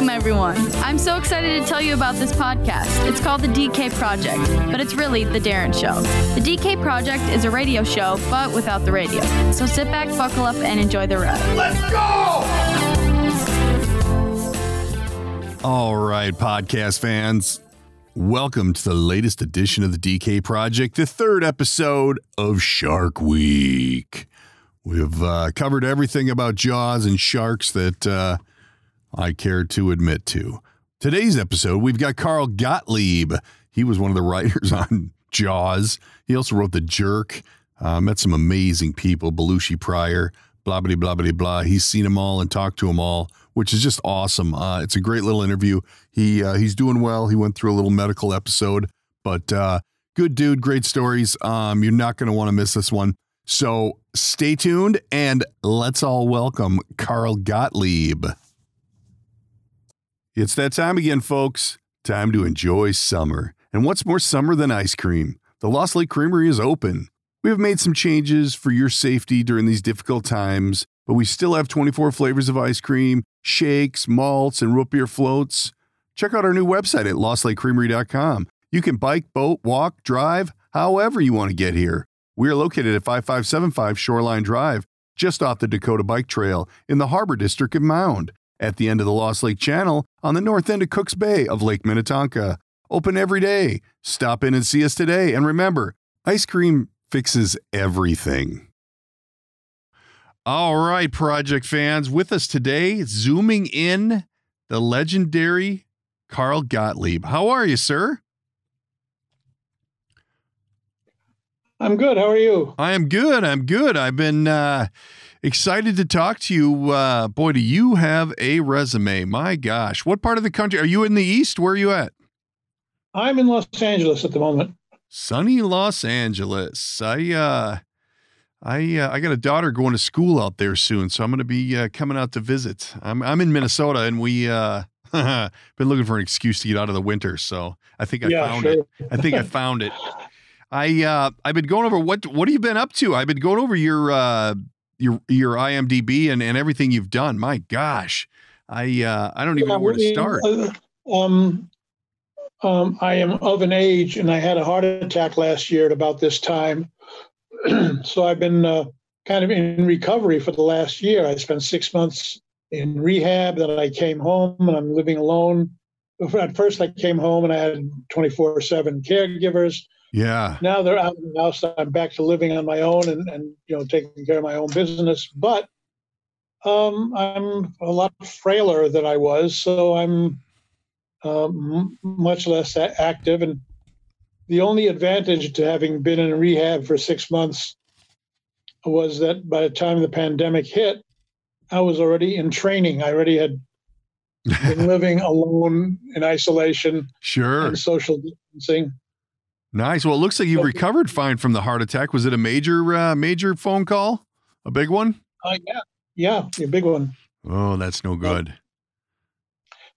Welcome, everyone. I'm so excited to tell you about this podcast. It's called The DK Project, but it's really The Darren Show. The DK Project is a radio show, but without the radio. So sit back, buckle up, and enjoy the ride. Let's go! All right, podcast fans. Welcome to the latest edition of the DK Project, the third episode of Shark Week. We've uh, covered everything about Jaws and sharks that uh, I care to admit to. Today's episode, we've got Carl Gottlieb. He was one of the writers on Jaws. He also wrote The Jerk. Uh, met some amazing people, Belushi Pryor, blah, blah, blah, blah, blah. He's seen them all and talked to them all, which is just awesome. Uh, it's a great little interview. He uh, He's doing well. He went through a little medical episode, but uh, good dude, great stories. Um, you're not going to want to miss this one. So stay tuned and let's all welcome Carl Gottlieb. It's that time again, folks. Time to enjoy summer. And what's more summer than ice cream? The Lost Lake Creamery is open. We have made some changes for your safety during these difficult times, but we still have 24 flavors of ice cream, shakes, malts, and root beer floats. Check out our new website at lostlakecreamery.com. You can bike, boat, walk, drive, however you want to get here. We are located at 5575 Shoreline Drive, just off the Dakota Bike Trail in the Harbor District of Mound, at the end of the Lost Lake Channel on the north end of Cooks Bay of Lake Minnetonka. Open every day. Stop in and see us today. And remember, ice cream fixes everything. All right, project fans, with us today, zooming in, the legendary Carl Gottlieb. How are you, sir? I'm good. How are you? I am good. I'm good. I've been uh, excited to talk to you. Uh, boy, do you have a resume? My gosh, what part of the country are you in the east? Where are you at? I'm in Los Angeles at the moment. Sunny Los Angeles. I uh, I uh, I got a daughter going to school out there soon, so I'm going to be uh, coming out to visit. I'm I'm in Minnesota, and we uh, been looking for an excuse to get out of the winter. So I think I Yeah, found sure. it. I think I found it. I uh, I've been going over what what have you been up to? I've been going over your uh, your your IMDb and, and everything you've done. My gosh, I uh, I don't even know where to start. uh, Um, um, I am of an age, and I had a heart attack last year at about this time. so I've been uh, kind of in recovery for the last year. I spent six months in rehab. Then I came home, and I'm living alone. At first, I came home and I had 24 7 caregivers. Yeah, now they're out of the house. I'm back to living on my own and, and you know taking care of my own business. But um, I'm a lot frailer than I was, so I'm um, much less active. And the only advantage to having been in rehab for six months was that by the time the pandemic hit, I was already in training. I already had been living alone in isolation sure. and social distancing. Nice. Well, it looks like you recovered fine from the heart attack. Was it a major uh, major phone call? A big one? Uh, yeah, yeah, a big one. Oh, that's no good.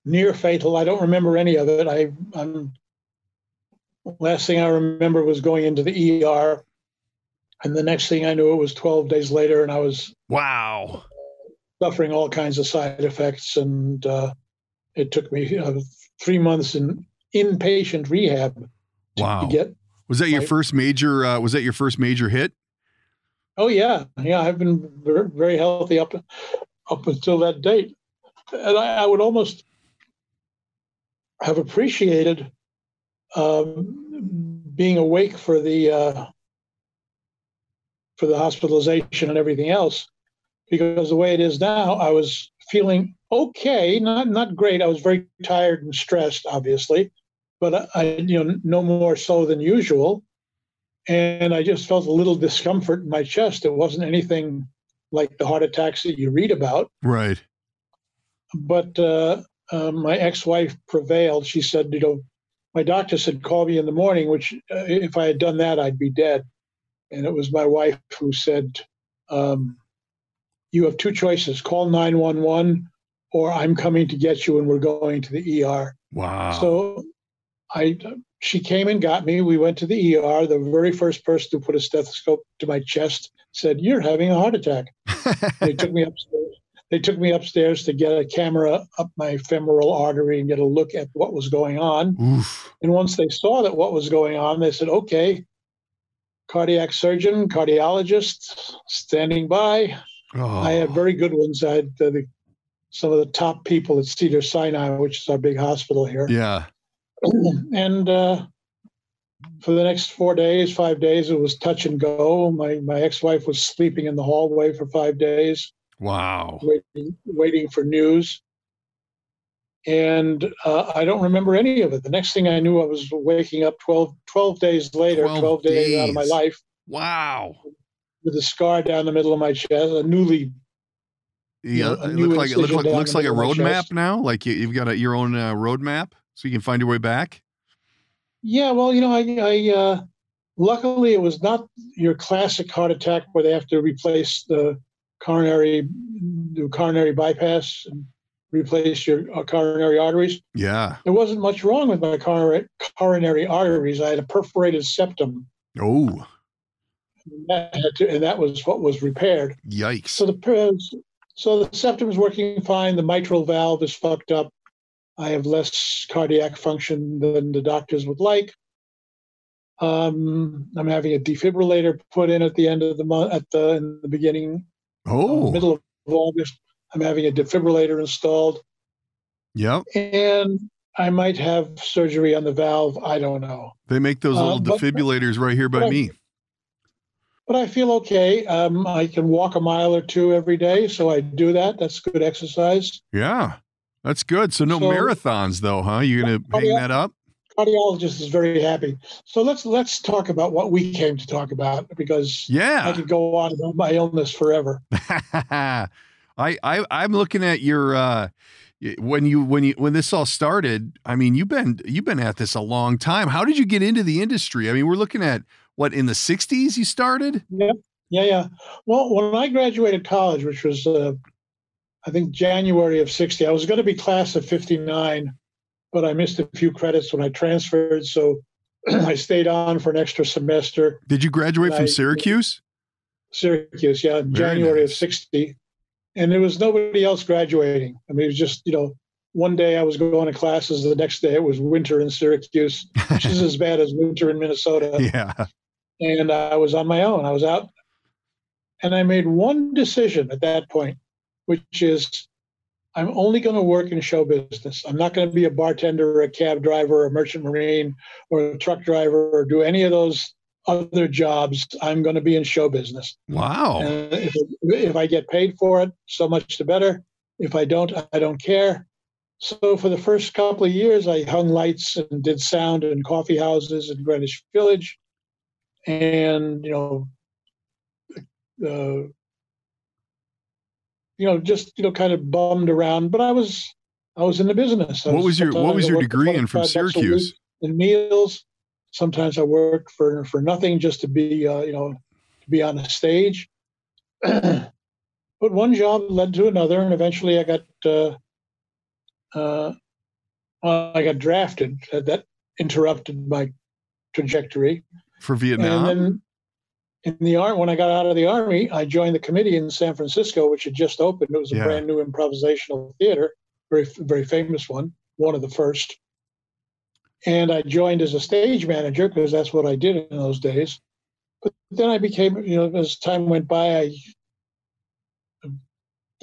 near fatal. I don't remember any of it. I I'm last thing I remember was going into the ER, and the next thing I knew, it was 12 days later, and I was Wow. suffering all kinds of side effects, and uh, it took me uh, three months in inpatient rehab Wow. Was that your first major uh, was that your first major hit? Oh yeah, yeah. I've been ver- very healthy up up until that date, and I, I would almost have appreciated um, being awake for the uh, for the hospitalization and everything else, because the way it is now, I was feeling okay, not not great. I was very tired and stressed, obviously, but I, I you know no more so than usual and I just felt a little discomfort in my chest. It wasn't anything like the heart attacks that you read about, Right. but uh, uh, my ex-wife prevailed. She said, "You know, my doctor said call me in the morning, which uh, if I had done that, I'd be dead." And it was my wife who said, um, "You have two choices: call nine one one, or I'm coming to get you, and we're going to the ER." Wow. So I she came and got me. We went to the ER. The very first person who put a stethoscope to my chest said, "You're having a heart attack." they took me upstairs. they took me upstairs to get a camera up my femoral artery and get a look at what was going on. Oof. And once they saw that what was going on, they said, okay, cardiac surgeon, cardiologist, standing by. Oh. I had very good ones. I had uh, the, some of the top people at Cedar Sinai, which is our big hospital here. yeah. And uh, for the next four days, five days, it was touch and go. My my ex-wife was sleeping in the hallway for five days, Wow. waiting waiting for news. And uh, I don't remember any of it. The next thing I knew, I was waking up 12, 12 days later, 12 12, days out of my life, Wow. with a scar down the middle of my chest, a newly Yeah, a it new look like it look incision like, looks like a middle road map now. Like you, you've got a, your own uh, road map, so you can find your way back. Yeah, well, you know, I, I uh, luckily it was not your classic heart attack where they have to replace the coronary, do coronary bypass and replace your uh, coronary arteries. Yeah. There wasn't much wrong with my coronary, coronary arteries. I had a perforated septum, Oh, and that, to, and that was what was repaired. yikes. So the so the septum is working fine. The mitral valve is fucked up. I have less cardiac function than the doctors would like. Um, I'm having a defibrillator put in at the end of the month, at the in the beginning, uh, oh, middle of August. I'm having a defibrillator installed, yep. and I might have surgery on the valve. I don't know, They make those Uh, little but- defibrillators right here by but I- me. but I feel okay. Um, I can walk a mile or two every day, so I do that. That's good exercise. Yeah, that's good. So no So- marathons though, huh? You're gonna hang that up? cardiologist is very happy. So let's let's talk about what we came to talk about because yeah, I could go on about my illness forever. I, I I'm looking at your uh when you when you when this all started, I mean you've been you've been at this a long time. How did you get into the industry? I mean, we're looking at what in the 60s you started? Yep. Yeah, yeah. Well, when I graduated college, which was uh, I think January of '60, I was going to be class of '59, but I missed a few credits when I transferred, so I stayed on for an extra semester. Did you graduate from I- Syracuse? Syracuse, yeah, January nice. of '60, and there was nobody else graduating. I mean, it was just you know, one day I was going to classes, the next day it was winter in Syracuse, which is as bad as winter in Minnesota. yeah. and I was on my own. I was out, and I made one decision at that point, which is I'm only going to work in show business. I'm not going to be a bartender or a cab driver or a merchant marine or a truck driver or do any of those other jobs. I'm going to be in show business. Wow. And if, if I get paid for it, so much the better. If I don't, I don't care. So for the first couple of years, I hung lights and did sound in coffee houses in Greenwich Village, and you know, uh, you know, just you know, kind of bummed around. But I was, I was in the business. I What was your what was your degree in from 25 bucks a week Syracuse? in meals. Sometimes I worked for for nothing just to be uh, you know to be on the stage. but one job led to another, and eventually I got uh, uh, well, I got drafted. That, that interrupted my trajectory. For Vietnam? And then in the army, when I got out of the army, I joined the committee in San Francisco, which had just opened. It was a Yeah. brand new improvisational theater, very very famous one, one of the first. And I joined as a stage manager because that's what I did in those days. But then I became, you know, as time went by, I,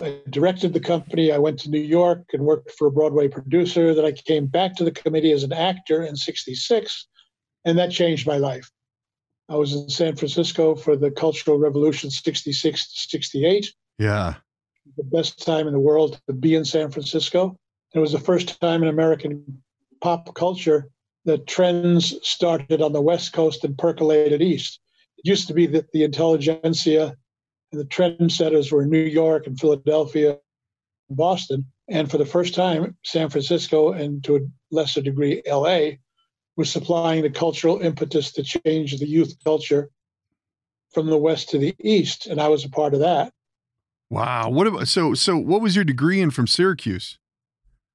I directed the company. I went to New York and worked for a Broadway producer. Then I came back to the committee as an actor in '66, and that changed my life. I was in San Francisco for the Cultural Revolution '66 to '68 yeah. the best time in the world to be in San Francisco. It was the first time in American pop culture that trends started on the West Coast and percolated east. It used to be that the intelligentsia and the trendsetters were in New York and Philadelphia and Boston. And for the first time, San Francisco and to a lesser degree, LA was supplying the cultural impetus to change the youth culture from the West to the East. And I was a part of that. Wow. What about so so what was your degree in from Syracuse?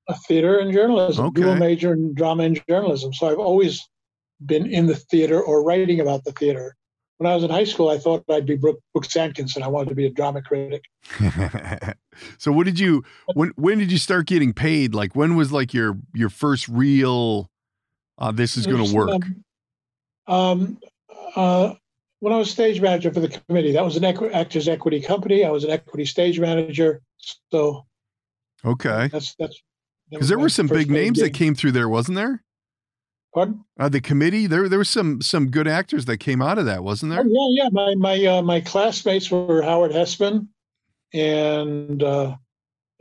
a theater and journalism, Okay. dual major in drama and journalism. So I've always been in the theater or writing about the theater. when I was in high school, I thought I'd be Brooke, Brooks Atkinson. I wanted to be a drama critic. so what did you when when did you start getting paid? Like when was like your your first real uh, this is going to work? Um, uh, when I was stage manager for the committee, that was an equi- actors equity company. I was an equity stage manager. So okay, that's that's because there were some big names that came through there, wasn't there? Pardon? Uh, the committee there there was some some good actors that came out of that, wasn't there? Oh, yeah, yeah. My my uh, my classmates were Howard Hesseman and uh,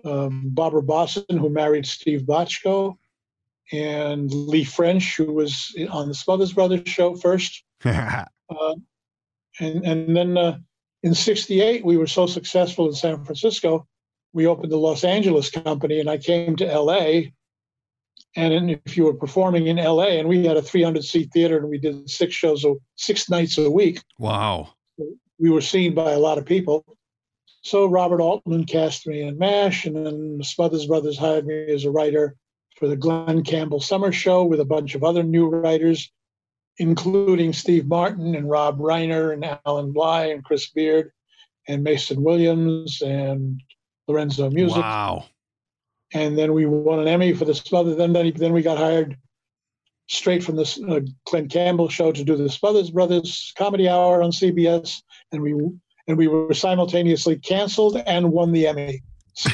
um, Barbara Bosson, who married Steve Bochco, and Leigh French, who was on the Smothers Brothers show first. uh, and and then uh, in '68, we were so successful in San Francisco, we opened the Los Angeles company, and I came to LA and if you were performing in LA, and we had a 300 seat theater, and we did six shows, six nights a week. Wow. We were seen by a lot of people. So Robert Altman cast me in MASH, and then the Smothers Brothers hired me as a writer for the Glen Campbell Summer Show with a bunch of other new writers, including Steve Martin and Rob Reiner and Allan Blye and Chris Bearde and Mason Williams and Lorenzo Music. Wow and then we won an Emmy for the Smothers. Then then, we got hired straight from the uh, Glen Campbell show to do the Smothers Brothers Comedy Hour on CBS, and we and we were simultaneously canceled and won the Emmy. So,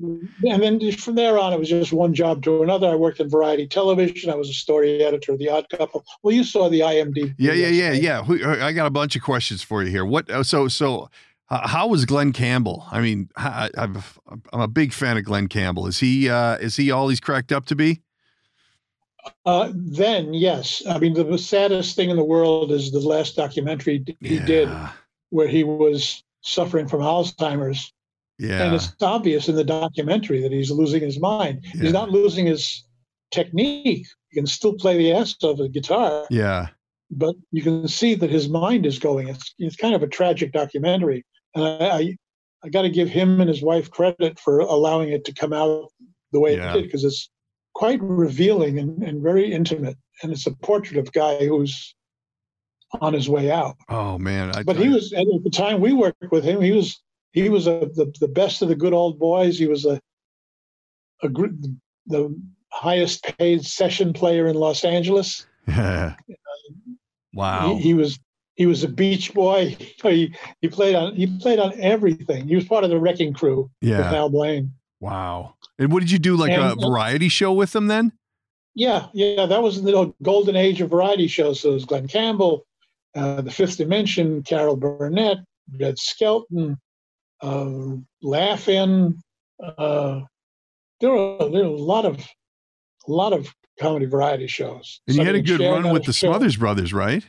and then from there on, it was just one job to another. I worked in variety television. I was a story editor of The Odd Couple. Well, you saw the IMDb. Yeah, yeah, yeah, yeah. Uh, I got a bunch of questions for you here. What? Uh, so, so uh, how was Glen Campbell? I mean, I, am a big fan of Glen Campbell. Is he uh, is he all he's cracked up to be? Uh, then yes. I mean, the saddest thing in the world is the last documentary he yeah. did, where he was suffering from Alzheimer's. Yeah, and it's obvious in the documentary that he's losing his mind. Yeah. He's not losing his technique. He can still play the ass of a guitar. Yeah, but you can see that his mind is going. It's it's kind of a tragic documentary and I, I, I got to give him and his wife credit for allowing it to come out the way yeah. it did because it's quite revealing and, and very intimate. And it's a portrait of a guy who's on his way out. Oh man! I, but he was at the time we worked with him. He was he was a, the the best of the good old boys. He was a a the highest paid session player in Los Angeles. wow! He, he, was he was a beach boy. He he played on he played on everything. He was part of the Wrecking Crew yeah. with Hal Blaine. Wow! And what did you do? Like and, a variety show with them then? Yeah, yeah. That was the golden age of variety shows. So it was Glen Campbell, uh, The Fifth Dimension, Carol Burnett, Red Skelton, uh, Laugh-In. Uh, there were there were a lot of a lot of comedy variety shows. And you had a good run with the show. Smothers Brothers, right?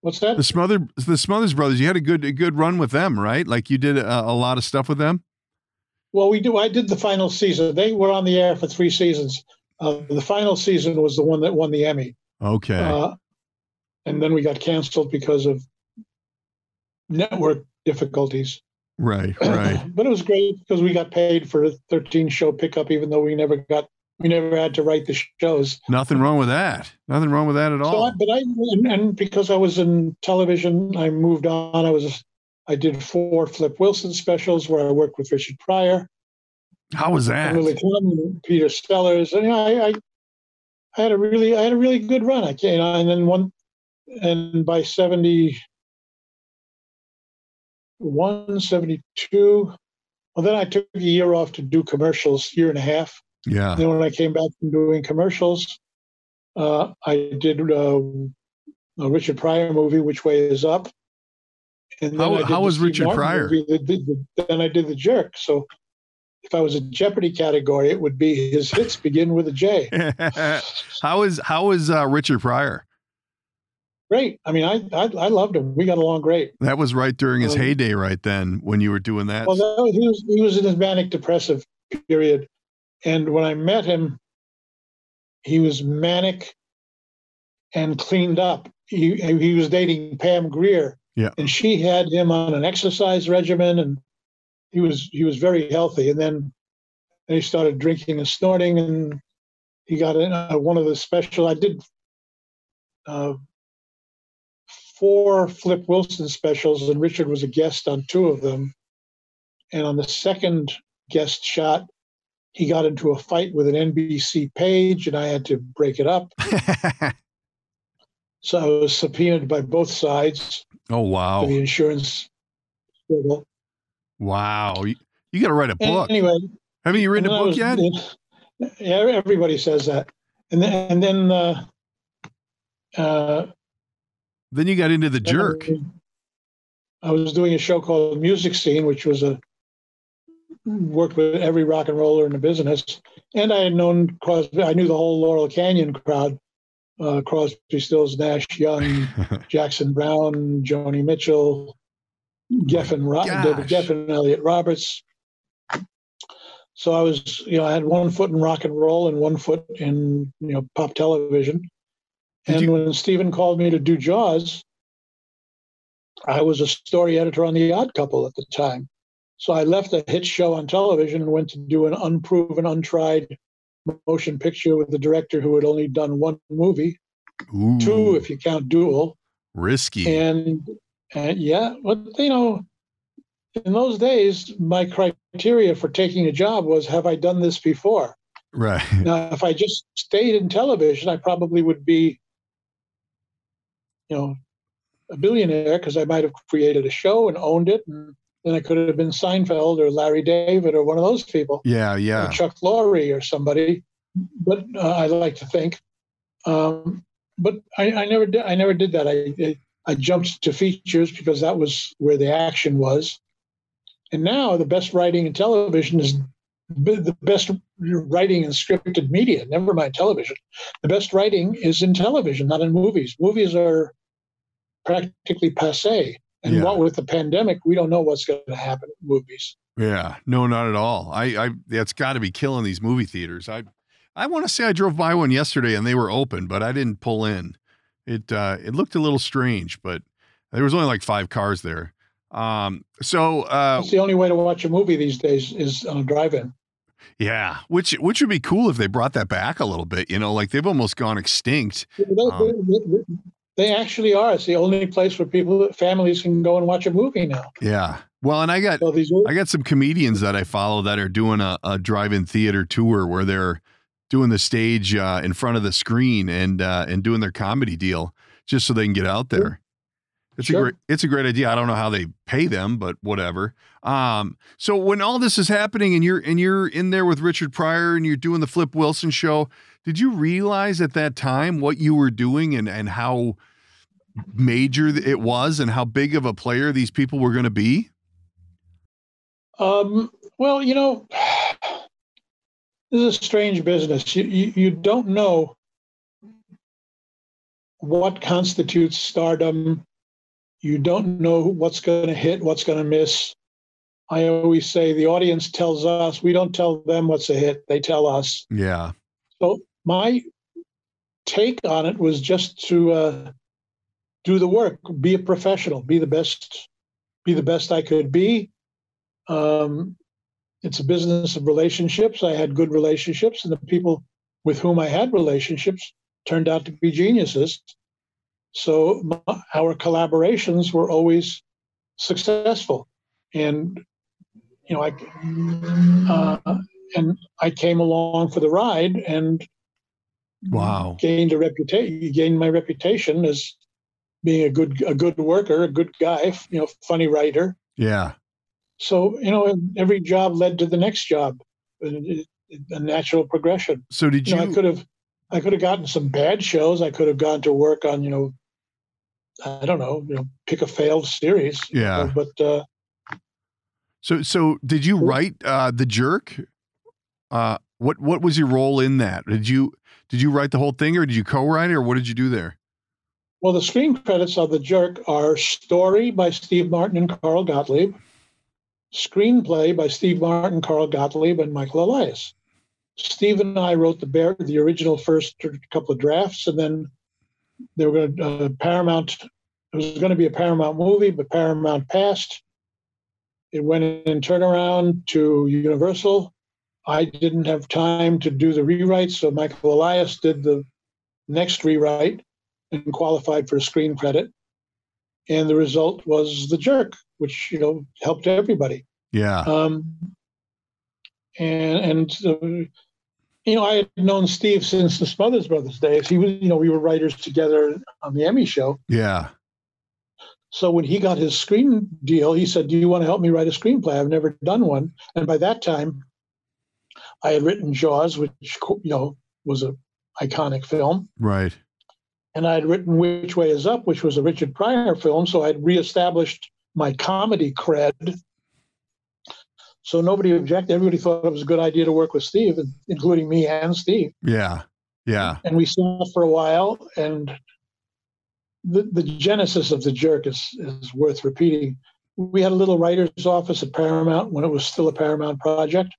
What's that? The Smothers, the Smothers Brothers. You had a good, a good run with them, right? Like you did a, a, lot of stuff with them. Well, we do. I did the final season. They were on the air for three seasons. Uh, the final season was the one that won the Emmy. Okay. Uh, and then we got canceled because of network difficulties. Right, right. but it was great because we got paid for a 13 show pickup, even though we never got we never had to write the shows. Nothing wrong with that. Nothing wrong with that at all. So I, but I and, and, because I was in television, I moved on. I was I did four Flip Wilson specials where I worked with Richard Pryor. How was that? Peter Sellers, and you know, I, I, I had a really I had a really good run. I you know, and then one and by 70 172 well then i took a year off to do commercials year and a half yeah. Then when I came back from doing commercials, uh, I did uh, a Richard Pryor movie, Which Way Is Up. And how, how was Richard Martin Pryor? Movie, the, the, the, then I did The Jerk. So if I was a Jeopardy category, it would be his hits begin with a J. how is how is uh, Richard Pryor? Great. I mean, I, I, I loved him. We got along great. That was right during his um, heyday, right then, when you were doing that. Well, that was, he was he was in his manic depressive period, and when I met him, he was manic and cleaned up. He, he was dating Pam Grier. Yeah. And she had him on an exercise regimen and he was he was very healthy. And then he started drinking and snorting and he got in uh, one of the special I did uh, four Flip Wilson specials, and Richard was a guest on two of them. And on the second guest shot, he got into a fight with an NBC page, and I had to break it up. so I was subpoenaed by both sides oh wow! the insurance struggle. Wow, you, you got to write a book. Anyway, haven't you written a book was, yet? Yeah, everybody says that, and then and then uh, uh, then you got into the jerk. I was doing a show called Music Scene, which was a worked with every rock and roller in the business, and I had known Crosby. I knew the whole Laurel Canyon crowd: uh, Crosby, Stills, Nash, Young, Jackson Browne, Joni Mitchell, Geffen, Ro- David Geffen, Elliot Roberts. So I was, you know, I had one foot in rock and roll and one foot in, you know, pop television. Did and you- when Steven called me to do Jaws, I was a story editor on The Odd Couple at the time. So I left a hit show on television and went to do an unproven, untried motion picture with the director who had only done one movie, Ooh, two if you count Duel. risky. And, and yeah, but you know, in those days, my criteria for taking a job was have I done this before? right. Now, if I just stayed in television, I probably would be, you know, a billionaire because I might have created a show and owned it. And then I could have been Seinfeld or Larry David or one of those people, Yeah, or yeah. Chuck Lorre or somebody. But uh, I like to think. Um, but I, I never did. I never did that. I, I I jumped to features because that was where the action was. And now the best writing in television is the best writing in scripted media, never mind television. The best writing is in television, not in movies. Movies are practically passe. And Yeah. what with the pandemic, we don't know what's going to happen in movies. Yeah, no, not at all. I, I, that's got to be killing these movie theaters. I, I want to say I drove by one yesterday and they were open, but I didn't pull in. It, uh, it looked a little strange, but there was only like five cars there. Um, so, uh, That's the only way to watch a movie these days is on a drive-in. Yeah, which, which would be cool if they brought that back a little bit. You know, like they've almost gone extinct. They, Um, they- they actually are. It's the only place where people, families, can go and watch a movie now. Yeah. Well, and I got, So these, I got some comedians that I follow that are doing a, a drive-in theater tour where they're doing the stage uh, in front of the screen and uh, and doing their comedy deal just so they can get out there. It's Sure. a great it's a great idea. I don't know how they pay them, but whatever. Um, so when all this is happening and you're and you're in there with Richard Pryor and you're doing the Flip Wilson show, did you realize at that time what you were doing and and how major it was and how big of a player these people were going to be? Um, well, you know, this is a strange business. You, you, you don't know what constitutes stardom. You don't know what's going to hit, what's going to miss. I always say the audience tells us, we don't tell them what's a hit, they tell us. Yeah. So my take on it was just to uh, do the work, be a professional, be the best, be the best I could be. Um, it's a business of relationships. I had good relationships, and the people with whom I had relationships turned out to be geniuses. So my, our collaborations were always successful, and you know, I uh, and I came along for the ride and Wow. gained a reputation. Gained my reputation as being a good a good worker, a good guy, you know, funny writer. Yeah. So you know, every job led to the next job, and it- it- a natural progression. So did You you know, I could have, I could have gotten some bad shows. I could have gone to work on, you know, I don't know, you know, pick a failed series. you Yeah. know, but uh, So so did you write uh The Jerk? Uh what what was your role in that? Did you did you write the whole thing or did you co-write it or what did you do there? well, the screen credits of The Jerk are story by Steve Martin and Carl Gottlieb, screenplay by Steve Martin, Carl Gottlieb, and Michael Elias. Steve and I wrote the bear, the original first couple of drafts, and then they were going to uh, Paramount. It was going to be a Paramount movie, but Paramount passed. It went in turnaround to Universal. I didn't have time to do the rewrite, so Michael Elias did the next rewrite and qualified for a screen credit. and the result was the jerk, which you know helped everybody. Yeah. Um, and and uh, you know, I had known Steve since the Smothers Brothers days. He was, you know, we were writers together on the Emmy show. Yeah. So when he got his screen deal, he said, "Do you want to help me write a screenplay? I've never done one." And by that time, I had written Jaws, which you know was a iconic film, Right. and I had written Which Way Is Up, which was a Richard Pryor film. So I'd reestablished my comedy cred. So nobody objected. Everybody thought it was a good idea to work with Steve, including me and Steve. Yeah. Yeah. and we saw for a while and the, the genesis of the jerk is, is worth repeating we had a little writer's office at paramount when it was still a paramount project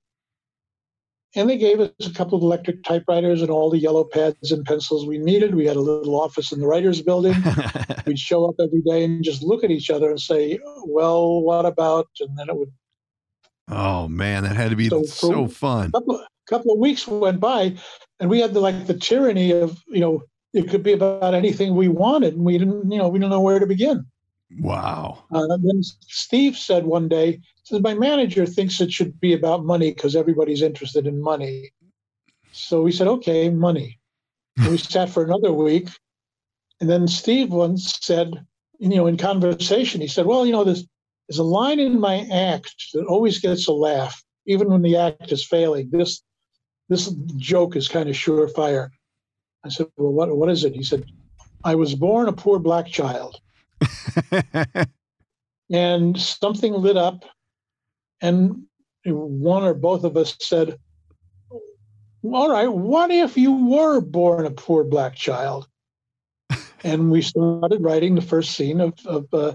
and they gave us a couple of electric typewriters and all the yellow pads and pencils we needed we had a little office in the writers building we'd show up every day and just look at each other and say well what about and then it would oh man, that had to be So so, fun. couple couple of weeks went by, and we had the like the tyranny of you know it could be about anything we wanted, and we didn't you know we didn't know where to begin. Wow. Uh, and then Steve said one day, says my manager thinks it should be about money because everybody's interested in money. So we said, okay, money. And we sat for another week, and then Steve once said, you know, in conversation, he said, well, you know, there's there's a line in my act that always gets a laugh, even when the act is failing. This this joke is kind of surefire. I said, well, what what is it? He said, I was born a poor black child and something lit up and one or both of us said all right what if you were born a poor black child and we started writing the first scene of, of uh,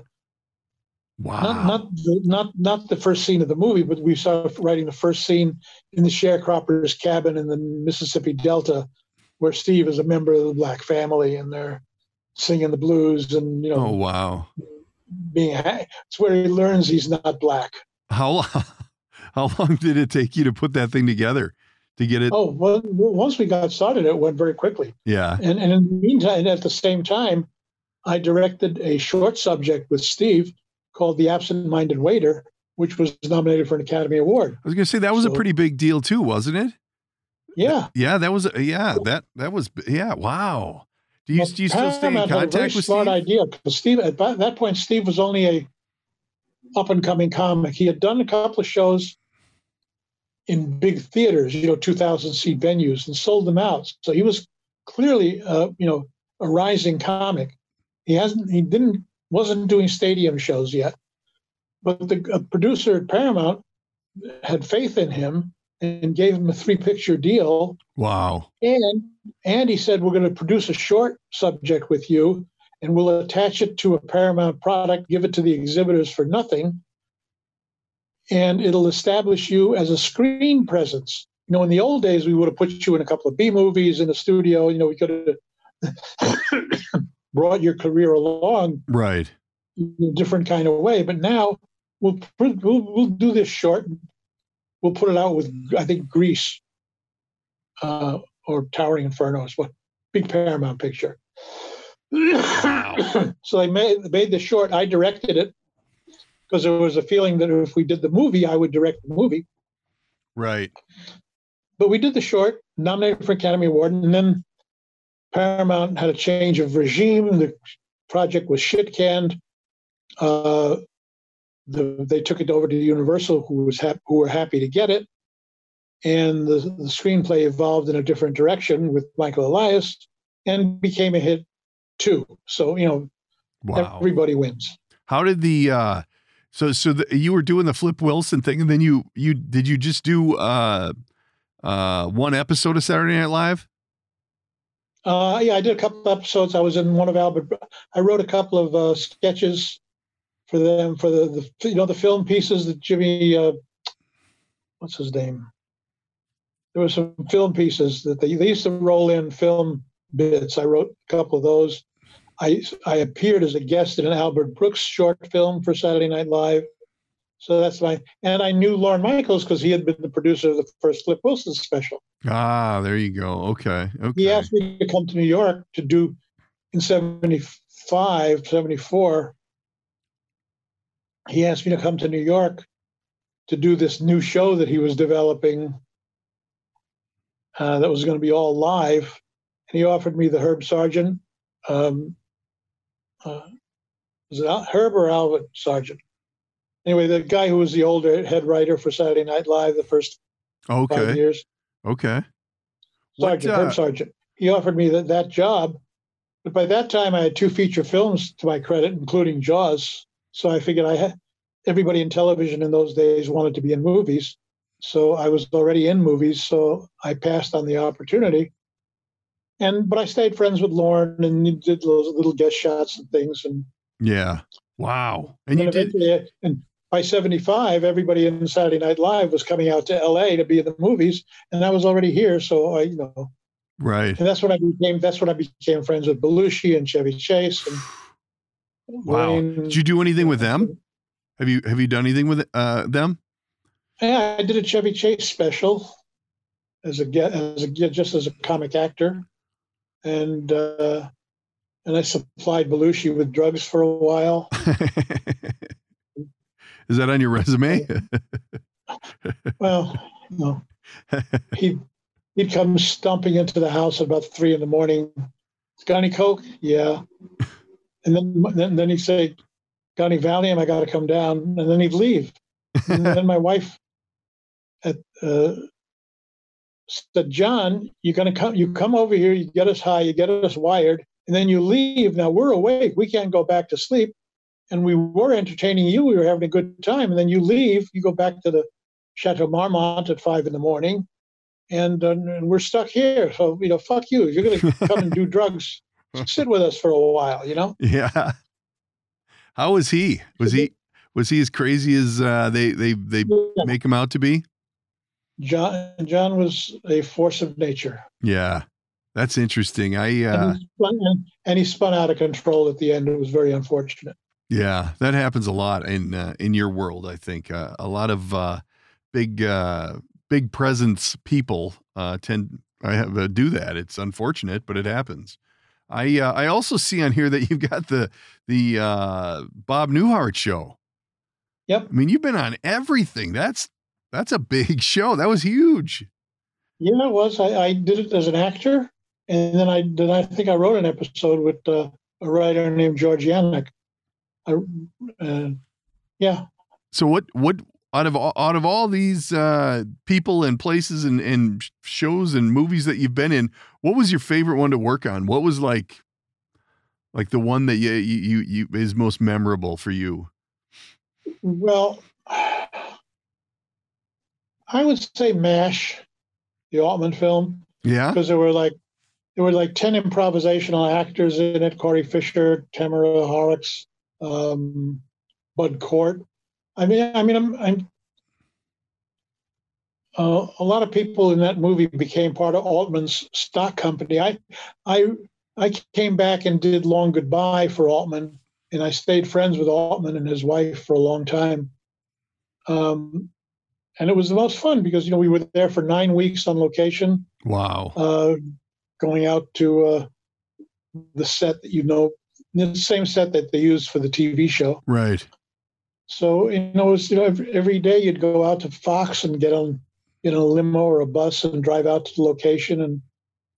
wow. not not the, not not the first scene of the movie but we started writing the first scene in the sharecroppers cabin in the mississippi delta where steve is a member of the black family and they're singing the blues and you know oh wow. being it's where he learns he's not black How long? How long did it take you to put that thing together? To get it? oh well once we got started it went very quickly Yeah. and, and in the meantime at the same time i directed a short subject with steve called the absent-minded waiter which was nominated for an academy award I was gonna say that was a pretty big deal too, wasn't it? yeah Yeah, that was. Yeah, that that was. Yeah. Wow. Do you do you still stay in a very contact with smart Steve? idea because Steve at that that point Steve was only a up and coming comic. He had done a couple of shows in big theaters, you know, two thousand seat venues, and sold them out. So he was clearly, uh, you know, a rising comic. He hasn't, he didn't, wasn't doing stadium shows yet, but the producer at Paramount had faith in him and gave him a three picture deal Wow. and and he said, We're going to produce a short subject with you and we'll attach it to a Paramount product, give it to the exhibitors for nothing. And it'll establish you as a screen presence. You know, in the old days, we would have put you in a couple of B movies in the studio. You know, we could have brought your career along Right. in a different kind of way. But now we'll we'll, we'll do this short. We'll put it out with I think grease uh, or Towering Inferno is what big Paramount picture. so they made made the short. I directed it because there was a feeling that if we did the movie, I would direct the movie. Right. But we did the short, nominated for Academy Award, and then Paramount had a change of regime. The project was shit canned. Uh, the, they took it over to Universal, who was hap- who were happy to get it, and the, the screenplay evolved in a different direction with Michael Elias, and became a hit too. So you know, Wow. everybody wins. How did the uh so so the, you were doing the Flip Wilson thing and then you you did you just do uh uh one episode of Saturday Night Live? Uh, yeah, I did a couple episodes. I was in one of Albert. I wrote a couple of uh, sketches for them for the, the you know the film pieces that Jimmy uh, what's his name? There were some film pieces that they, they used to roll in film bits. I wrote a couple of those. I I appeared as a guest in an Albert Brooks short film for Saturday Night Live. So that's my and I knew Lorne Michaels because he had been the producer of the first Flip Wilson special. Ah, there you go. Okay. Okay. He asked me to come to New York to do in 75, 74, he asked me to come to New York to do this new show that he was developing uh, that was going to be all live. And he offered me the Herb Sargent. Um, uh, was it Herb or Albert Sargent? Anyway, the guy who was the older head writer for Saturday Night Live the first five Okay. years. Okay. What, Sargent, uh, Sargent. He offered me that, that job. But by that time, I had two feature films to my credit, including Jaws. So I figured I had everybody in television in those days wanted to be in movies. So I was already in movies. So I passed on the opportunity. And but I stayed friends with Lorne and did those little guest shots and things. And Yeah. Wow. And then you did. and by 75, everybody in Saturday Night Live was coming out to LA to be in the movies. And I was already here. So I, you know, Right. and that's when I became that's when I became friends with Belushi and Chevy Chase and Wow. Wayne. Did you do anything with them? Have you have you done anything with uh, them? Yeah, I did a Chevy Chase special as a get as a just as a comic actor, and uh, and I supplied Belushi with drugs for a while. Is that on your resume? Well, no, he he'd come stomping into the house at about three in the morning. Got any coke? Yeah. And then then, then he'd say, "Got any Valium? I got to come down." And then he'd leave. And then my wife at, uh, said, "John, you're gonna come. You come over here. You get us high. You get us wired, and then you leave. Now we're awake. We can't go back to sleep." And we were entertaining you. We were having a good time. And then you leave. You go back to the Chateau Marmont at five in the morning, and, uh, and we're stuck here. So you know, fuck you. You're going to come and do drugs. Sit with us for a while. You know. yeah. How was he? Was he was he as crazy as uh, they they they Yeah. make him out to be? John John was a force of nature, Yeah. That's interesting. I uh, and, he spun, and, and he spun out of control at the end. It was very unfortunate. Yeah, that happens a lot in uh, in your world. I think uh, a lot of uh, big uh, big presence people uh, tend I have uh, do that. It's unfortunate, but it happens. I uh, I also see on here that you've got the the uh, Bob Newhart show. Yep. I mean, you've been on everything. That's that's a big show. That was huge. Yeah, it was. I, I did it as an actor, and then I then I think I wrote an episode with uh, a writer named George Yanok. I, uh, yeah, So what what out of all, out of all these uh, people and places and, and shows and movies that you've been in, what was your favorite one to work on? What was like like the one that you you you, you is most memorable for you? well, I would say Mash, the Altman film. Yeah. because there were like there were like 10 improvisational actors in it corey fischer tamara horrocks um, bud cort i mean i mean i'm, I'm uh, a lot of people in that movie became part of altman's stock company. I i i came back and did long goodbye for altman and i stayed friends with altman and his wife for a long time. Um, and it was the most fun because you know we were there for nine weeks on location. Wow. uh, going out to uh, the set that you know, the same set that they used for the TV show. Right. So you know, was, you know, every, every day you'd go out to Fox and get on, you know, a limo or a bus and drive out to the location. And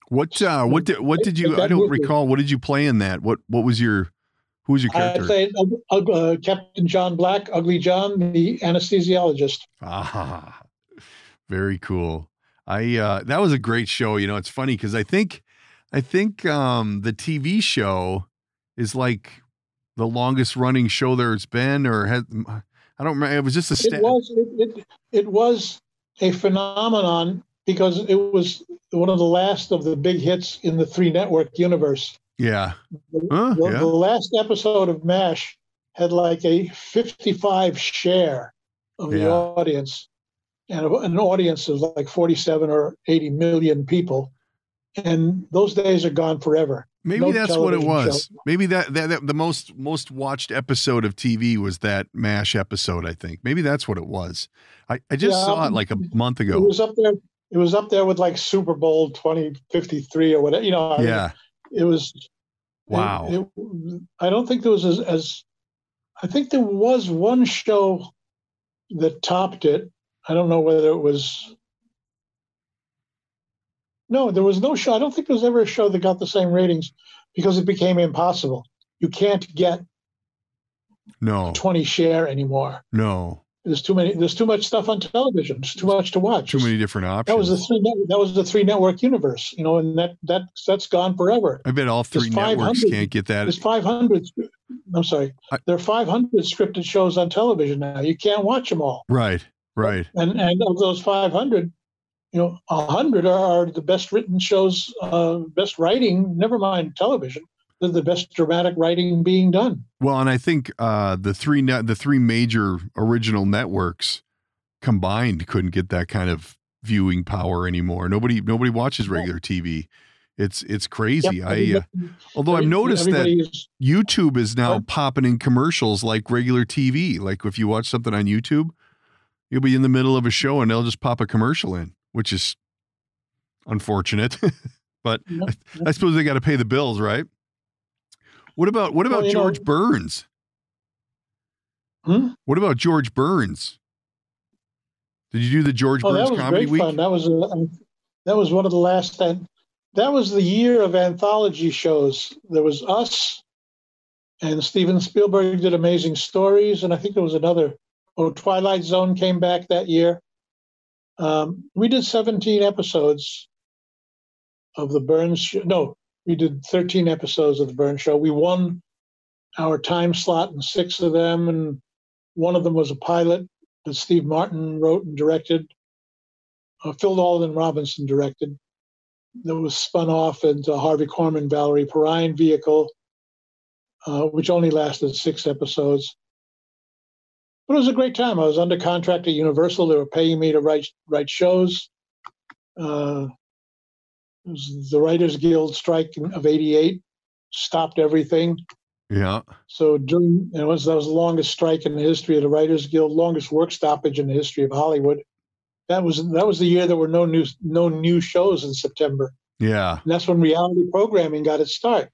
What uh what did what did you I don't recall what did you play in that? What what was your who was your character? I played uh, uh, Captain John Black, Ugly John, the anesthesiologist. Ah, very cool. I uh that was a great show. You know, it's funny because I think I think um the TV show is like the longest running show there's been or had I don't remember. It was just a It was it, it, it was a phenomenon because it was one of the last of the big hits in the three network universe. yeah. The, Huh, the- yeah. the last episode of MASH had like a 55 share of the Yeah. audience, and an audience of like 47 or 80 million people. And those days are gone forever. Maybe no that's what it was. Maybe that, that that the most most watched episode of TV was that MASH episode, I think. Maybe that's what it was. I, I just Yeah, saw it um, like a month ago. It was up there. It was up there with like Super Bowl 2053 or whatever. You know, I mean, Yeah. it was. Wow. it- it- I don't think there was as, as I think there was one show that topped it. I don't know whether it was. No, there was no show. I don't think there was ever a show that got the same ratings because it became impossible. You can't get No, 20 share anymore. no, There's too many. There's too much stuff on television. There's too much to watch. too many different options. That was the three. That was the three network universe. You know, and that that that's gone forever. I bet all three There's networks can't get that. There's 500. I'm sorry. I- there are 500 scripted shows on television now. You can't watch them all. Right, right. And and of those 500, you know, a 100 are, the best written shows, uh, best writing. Never mind television. They're the best dramatic writing being done. Well, and I think uh, the three net, the three major original networks combined couldn't get that kind of viewing power anymore. Nobody, nobody watches regular TV. It's it's crazy. Yep, I uh, although I've noticed that YouTube is now What? popping in commercials like regular TV. Like if you watch something on YouTube, you'll be in the middle of a show and they'll just pop a commercial in, which is unfortunate. but Yep, I suppose they got to pay the bills, right? What about what Well, about know- George Burns? Hmm? What about George Burns? Did you do the George Oh, Burns Comedy Week? fun. That was a, that was one of the last that that was the year of anthology shows. There was us, and Steven Spielberg did Amazing Stories, and I think there was another. Oh, Twilight Zone came back that year. Um, we did 17 episodes of the Burns. Show. No, we did 13 episodes of the Burns Show. We won our time slot in six of them, and one of them was a pilot that Steve Martin wrote and directed. Uh, Phil Alden Robinson directed. That was spun off into Harvey Korman, Valerie Perrine vehicle, uh, which only lasted six episodes. But it was a great time. I was under contract at Universal. They were paying me to write write shows. Uh, it was the Writers Guild strike of '88 stopped everything. Yeah. So during it was that was the longest strike in the history of the Writers Guild, longest work stoppage in the history of Hollywood. That was that was the year there were no new no new shows in September, Yeah. and that's when reality programming got its start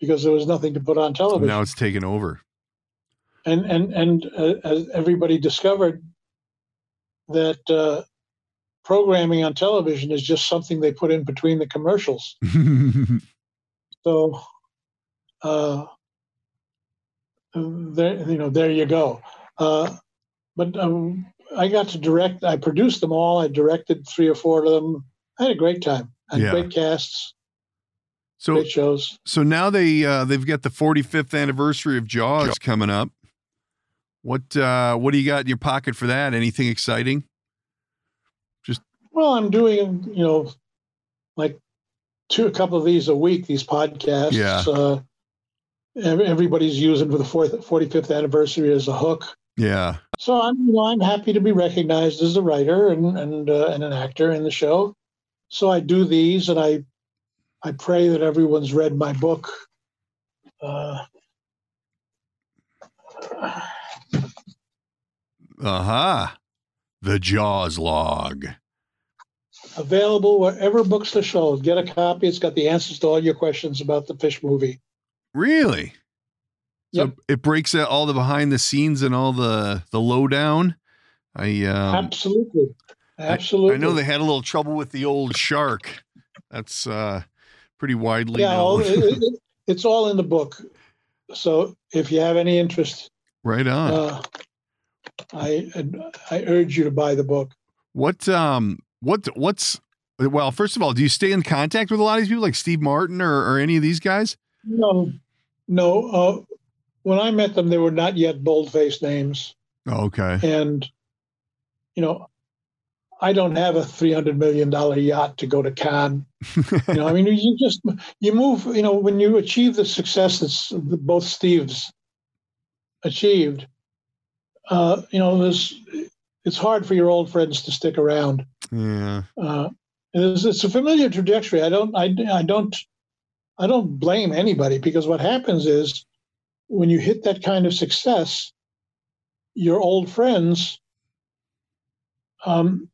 because there was nothing to put on television. Now it's taken over. And and and uh, as everybody discovered that uh, programming on television is just something they put in between the commercials. So, uh, there, you know, there you go. Uh, but um, I got to direct. I produced them all. I directed three or four of them. I had a great time. I had Yeah. great casts, so great shows. so now they uh, they've got the 45th anniversary of Jaws coming up. What uh, what do you got in your pocket for that? Anything exciting? Just well, I'm doing, you know, like two, a couple of these a week. These podcasts. Yeah. Uh, everybody's using for the fourth, 45th anniversary as a hook. Yeah. So I'm, you know, I'm happy to be recognized as a writer and and uh, and an actor in the show. So I do these, and I I pray that everyone's read my book. Uh, Aha. Uh-huh. The Jaws log. available wherever books are sold. Get a copy. It's got the answers to all your questions about the fish movie. Really? So Yep. it breaks out all the behind the scenes and all the the lowdown. I um, Absolutely, absolutely. I know they had a little trouble with the old shark. That's uh, pretty widely Yeah, known. it, it- it's all in the book. So if you have any interest, right on. uh, I I urge you to buy the book. what um what what's well, first of all, do you stay in contact with a lot of these people like Steve Martin or, or any of these guys? No, no. Uh, when I met them, they were not yet bold-faced names, Oh, okay. and you know, I don't have a three hundred million dollar yacht to go to Cannes. You know, I mean, you just you move. You know, when you achieve the success that both Steves achieved, uh, you know, there's it's hard for your old friends to stick around. yeah. Uh, it's, it's a familiar trajectory. I don't, I, I don't, I don't blame anybody because what happens is when you hit that kind of success, your old friends, um,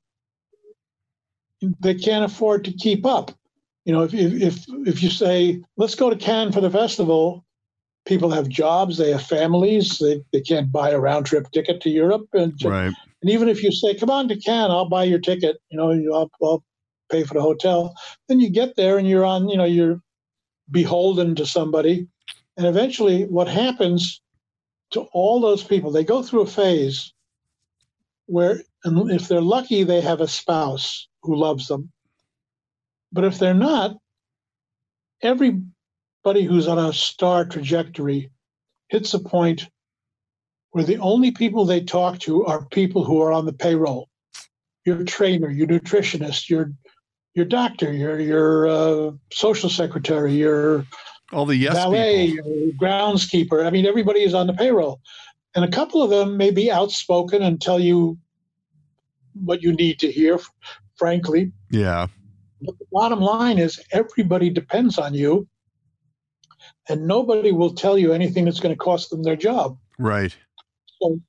they can't afford to keep up. You know, if if if if you say let's go to Cannes for the festival, people have jobs, they have families, they, they can't buy a round trip ticket to Europe. And, Right. and even if you say, come on to Cannes, I'll buy your ticket, you know, I'll, I'll pay for the hotel. Then you get there and you're on, you know, you're beholden to somebody. And eventually what happens to all those people, they go through a phase where and if they're lucky, they have a spouse who loves them. But if they're not, everybody who's on a star trajectory hits a point where the only people they talk to are people who are on the payroll. Your trainer, your nutritionist, your your doctor, your your uh, social secretary, your All the yes valet, people. your groundskeeper. I mean, everybody is on the payroll, and a couple of them may be outspoken and tell you what you need to hear. Frankly, Yeah. but the bottom line is everybody depends on you, and nobody will tell you anything that's going to cost them their job. Right. So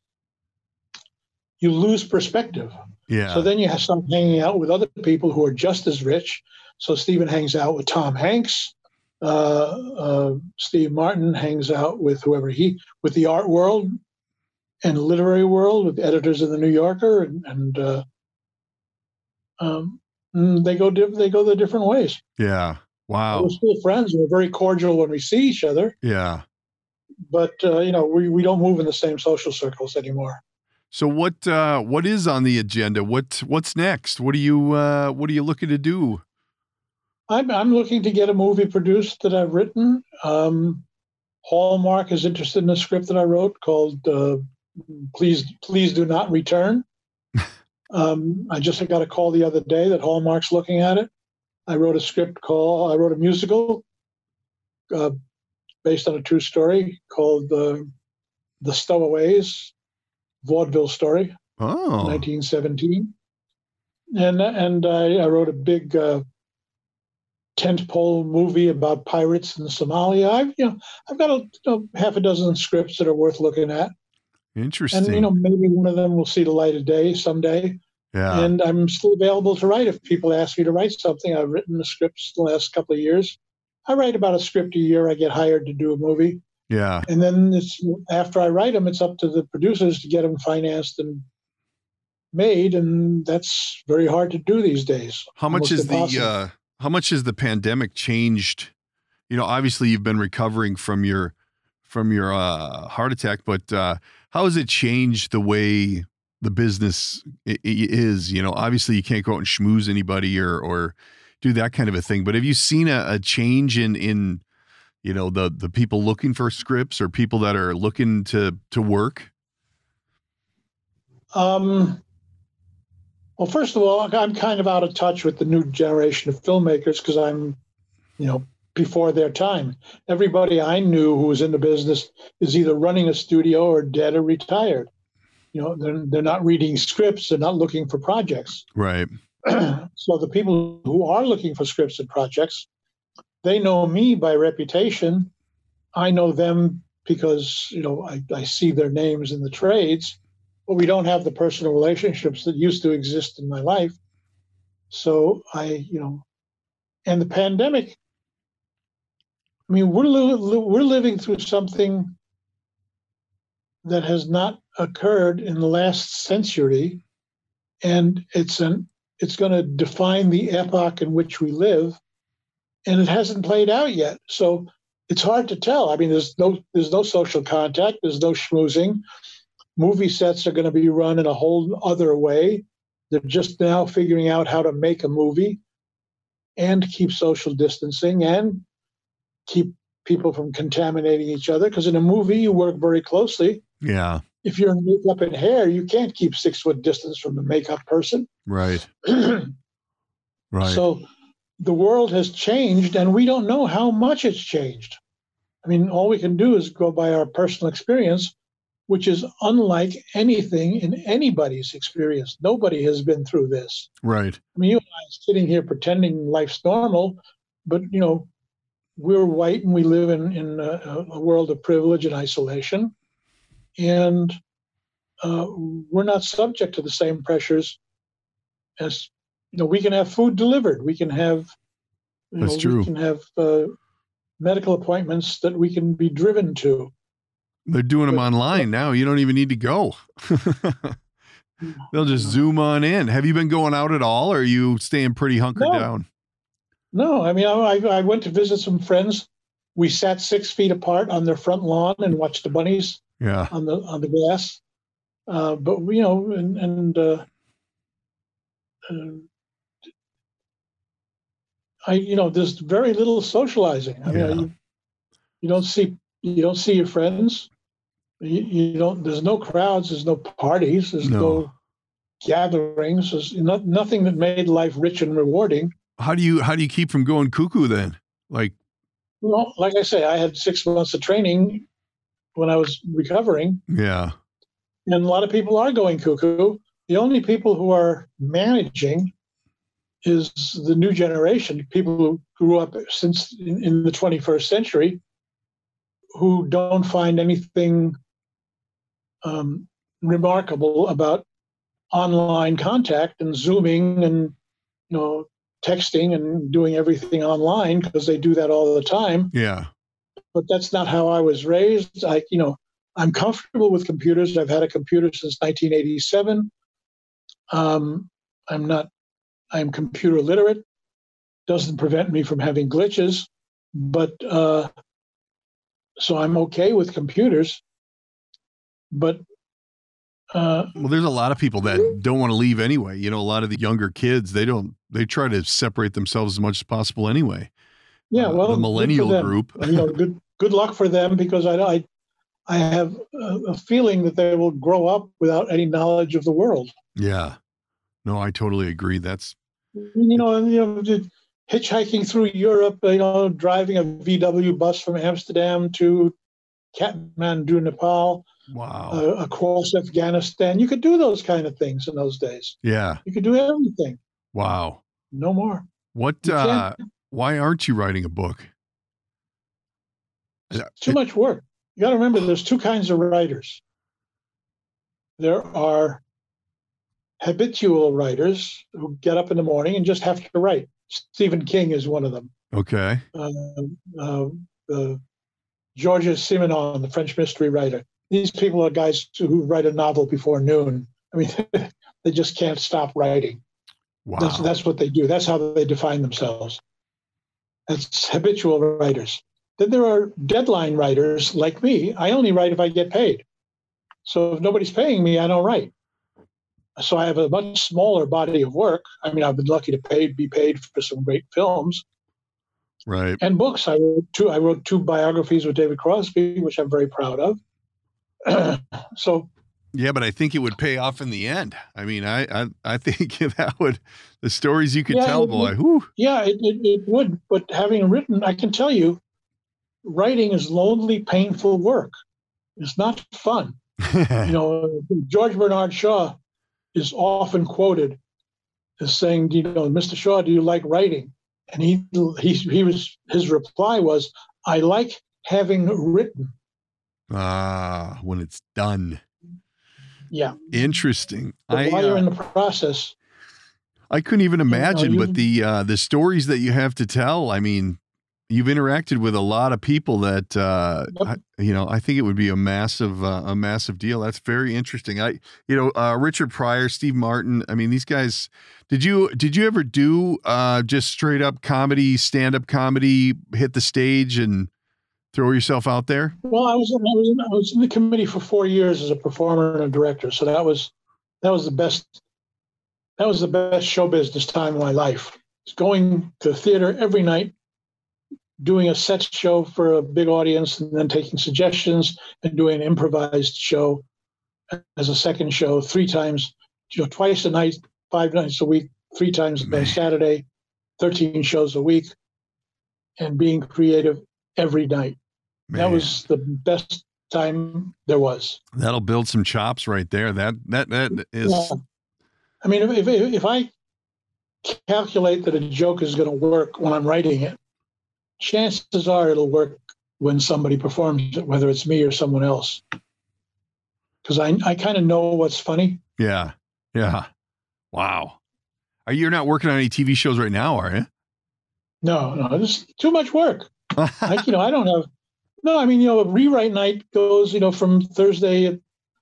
you lose perspective. Yeah. So then you have start hanging out with other people who are just as rich. So Steven hangs out with Tom Hanks. Uh, uh, Steve Martin hangs out with whoever he with the art world and literary world with editors of the New Yorker, and, and uh, um, mm, they go they go their different ways. yeah. Wow. We're still friends. We're very cordial when we see each other, Yeah. but uh, you know we, we don't move in the same social circles anymore. So what uh what is on the agenda? What what's next? What are you uh what are you looking to do? I'm I'm looking to get a movie produced that I've written. Um, Hallmark is interested in a script that I wrote called uh, "Please Please Do Not Return." um, I just got a call the other day that Hallmark's looking at it. I wrote a script called I wrote a musical uh, based on a true story called uh, "The Stowaways," vaudeville story. Oh. 1917. And and I, I wrote a big uh, tentpole movie about pirates in Somalia. I've you know I've got a, know, half a dozen scripts that are worth looking at, Interesting. and you know maybe one of them will see the light of day someday. Yeah. And I'm still available to write if people ask me to write something. I've written the scripts the last couple of years. I write about a script a year. I get hired to do a movie, yeah. and then it's after I write them, it's up to the producers to get them financed and made, and that's very hard to do these days. How much is the uh how much has the pandemic changed? You know, obviously you've been recovering from your from your uh heart attack, but uh how has it changed the way the business is? You know, obviously you can't go out and schmooze anybody or or do that kind of a thing. But have you seen a, a change in in you know the the people looking for scripts or people that are looking to to work? Um, well, first of all, I'm kind of out of touch with the new generation of filmmakers because I'm, you know, before their time. Everybody I knew who was in the business is either running a studio or dead or retired. You know, they're, they're not reading scripts, they're not looking for projects. Right. so the people who are looking for scripts and projects, they know me by reputation. I know them because you know I, I see their names in the trades, but we don't have the personal relationships that used to exist in my life. So I, you know, and the pandemic. I mean, we're li- we're living through something that has not occurred in the last century, and it's an it's going to define the epoch in which we live and it hasn't played out yet. So it's hard to tell. I mean there's no there's no social contact there's no schmoozing. Movie sets are going to be run in a whole other way. They're just now figuring out how to make a movie and keep social distancing and keep people from contaminating each other because in a movie you work very closely. Yeah. If you're in makeup and hair you can't keep six foot distance from the makeup person Right. Right. So the world has changed, and we don't know how much it's changed. I mean, all we can do is go by our personal experience, which is unlike anything in anybody's experience. Nobody has been through this. right. I mean, you and I are sitting here pretending life's normal, but you know, we're white and we live in in a, a world of privilege and isolation, and uh, we're not subject to the same pressures as you know. We can have food delivered. We can have, you That's know, true. We can have uh, medical appointments that we can be driven to. They're doing them online now. You don't even need to go. They'll just zoom on in. Have you been going out at all, or are you staying pretty hunkered No. down? No, I mean, I, I went to visit some friends. We sat six feet apart on their front lawn and watched the bunnies Yeah. on the on the grass. Uh, but you know, and, and uh, uh, I, you know, there's very little socializing. I mean, Yeah. you, you don't see you don't see your friends. You, you don't. There's no crowds. There's no parties. There's no, No. gatherings. There's not, nothing that made life rich and rewarding. How do you how do you keep from going cuckoo then? Like, Well, like I say, I had six months of training when I was recovering, yeah, and a lot of people are going cuckoo. The only people who are managing is the new generation, people who grew up since in, in the 21st century, who don't find anything um, remarkable about online contact and zooming and you know texting and doing everything online because they do that all the time. Yeah, but that's not how I was raised. I, you know, I'm comfortable with computers. I've had a computer since 1987. Um, I'm not. I'm computer literate. Doesn't prevent me from having glitches, but uh, so I'm okay with computers. But uh, Well, there's a lot of people that don't want to leave anyway. You know, a lot of the younger kids they don't they try to separate themselves as much as possible anyway. yeah, Uh, well, the millennial group. you know, good good luck for them because I I, I have a, feeling that they will grow up without any knowledge of the world. Yeah, no, I totally agree. That's you know, you know, hitchhiking through Europe, you know, driving a VW bus from Amsterdam to Kathmandu, Nepal, wow. uh, across Afghanistan. You could do those kind of things in those days. yeah, You could do everything. wow. No more. What? Uh Why aren't you writing a book? Too much work. You got to remember, there's two kinds of writers. There are habitual writers who get up in the morning and just have to write. Stephen King is one of them. Okay. uh, uh, uh, Georges Simenon, the French mystery writer. These people are guys who write a novel before noon. I mean, they just can't stop writing. Wow. That's that's what they do. That's how they define themselves. That's habitual writers. Then there are deadline writers like me. I only write if I get paid. So if nobody's paying me, I don't write. So I have a much smaller body of work. I mean, I've been lucky to pay, be paid for some great films right. and books. I wrote two. I wrote two biographies with David Crosby, which I'm very proud of. so Yeah, but I think it would pay off in the end. I mean, I I, I think that would the stories you could Yeah, tell, boy. Whew. yeah, it, it, it would. But having written, I can tell you, writing is lonely, painful work. It's not fun. You know, George Bernard Shaw is often quoted as saying, "You know, Mr. Shaw, do you like writing?" And he he he was his reply was, "I like having written." ah, when it's done. Yeah, Interesting. but I while you're uh, in the process, I couldn't even imagine, you- but the uh, the stories that you have to tell. I mean, you've interacted with a lot of people that uh, Yep. I, you know. I think it would be a massive uh, a massive deal. That's very interesting. I you know uh, Richard Pryor, Steve Martin. I mean, these guys. Did you did you ever do uh, just straight up comedy, stand up comedy, hit the stage and throw yourself out there? Well, I was, I was in, I was in the committee for four years as a performer and a director, so that was that was the best that was the best show business time of my life. It's going to the theater every night, doing a set show for a big audience, and then taking suggestions and doing an improvised show as a second show three times, you know, twice a night, five nights a week, three times Man. a Saturday, thirteen shows a week, and being creative every night. That was the best time there was. that'll build some chops right there. That that that is Yeah. I mean, if, if, if I calculate that a joke is going to work when I'm writing it, chances are it'll work when somebody performs it, whether it's me or someone else. Because I, I kind of know what's funny. yeah yeah. Wow. Are you not working on any TV shows right now, are you? No, no, it's too much work. like, you know, I don't have. No, I mean, you know, a rewrite night goes, you know, from Thursday at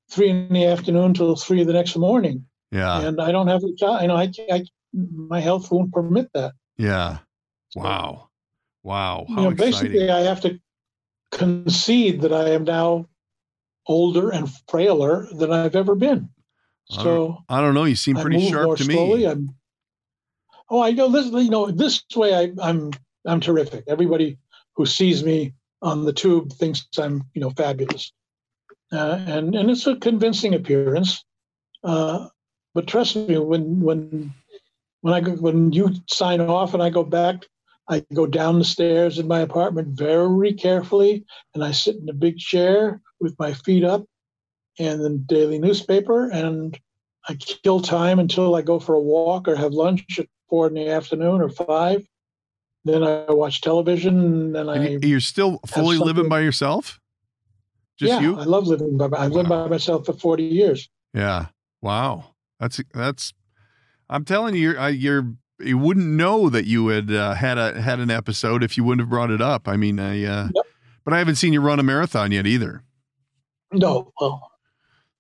three in the afternoon till three the next morning, Yeah. and I don't have the time. You know, I, I my health won't permit that. Yeah. Wow. Wow. you How know, exciting. basically, I have to concede that I am now older and frailer than I've ever been. I So I don't know. You seem pretty sharp more to slowly. me. I'm, oh, I know this. You know, this way I, I'm I'm terrific. Everybody who sees me on the tube thinks I'm you know fabulous, uh, and and it's a convincing appearance. Uh, but trust me, when when when I go, when you sign off and I go back, I go down the stairs in my apartment very carefully, and I sit in a big chair with my feet up, and the daily newspaper, and I kill time until I go for a walk or have lunch at four in the afternoon or five. Then I watch television, and then And I you- you're still fully living by yourself? Just yeah, you? I love living by. I've lived by myself for forty years. Yeah. Wow. That's that's. I'm telling you, you're, I- you're you wouldn't know that you had uh, had a had an episode if you wouldn't have brought it up. I mean, I. Uh, Yep. But I haven't seen you run a marathon yet either. No, well,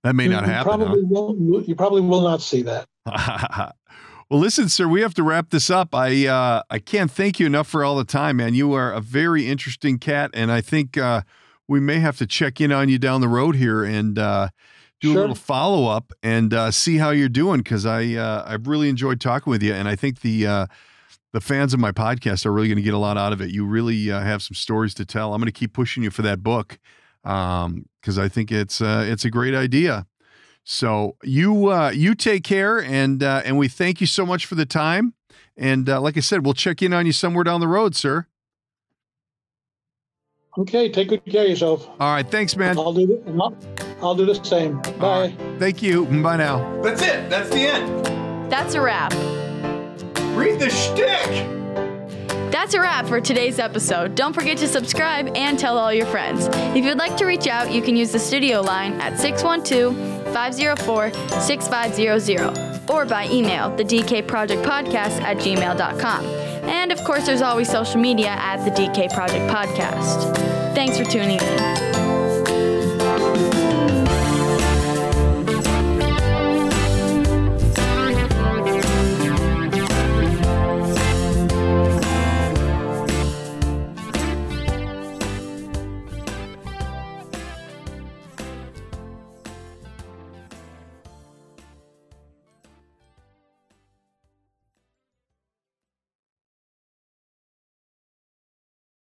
That may you, not you happen. Probably won't. You probably will not see that. well, listen, sir, we have to wrap this up. I uh, I can't thank you enough for all the time, man. You are a very interesting cat, and I think uh, we may have to check in on you down the road here and do a little follow up and uh, see how you're doing because I uh, I've really enjoyed talking with you, and I think the uh, the fans of my podcast are really going to get a lot out of it. You really uh, have some stories to tell. I'm going to keep pushing you for that book because I think it's uh, it's a great idea. So you uh, you take care, and uh, and we thank you so much for the time. And uh, like I said, we'll check in on you somewhere down the road, sir. Okay, take good care of yourself. All right, thanks, man. I'll do. The, I'll, I'll do the same. Bye. All right. Thank you. Bye now. That's it. That's the end. That's a wrap. Read the shtick. That's a wrap for today's episode. Don't forget to subscribe and tell all your friends. If you'd like to reach out, you can use the studio line at 612 504 6500 or by email, the DK Project Podcast at gmail.com. And of course, there's always social media at the DK Project Podcast. Thanks for tuning in.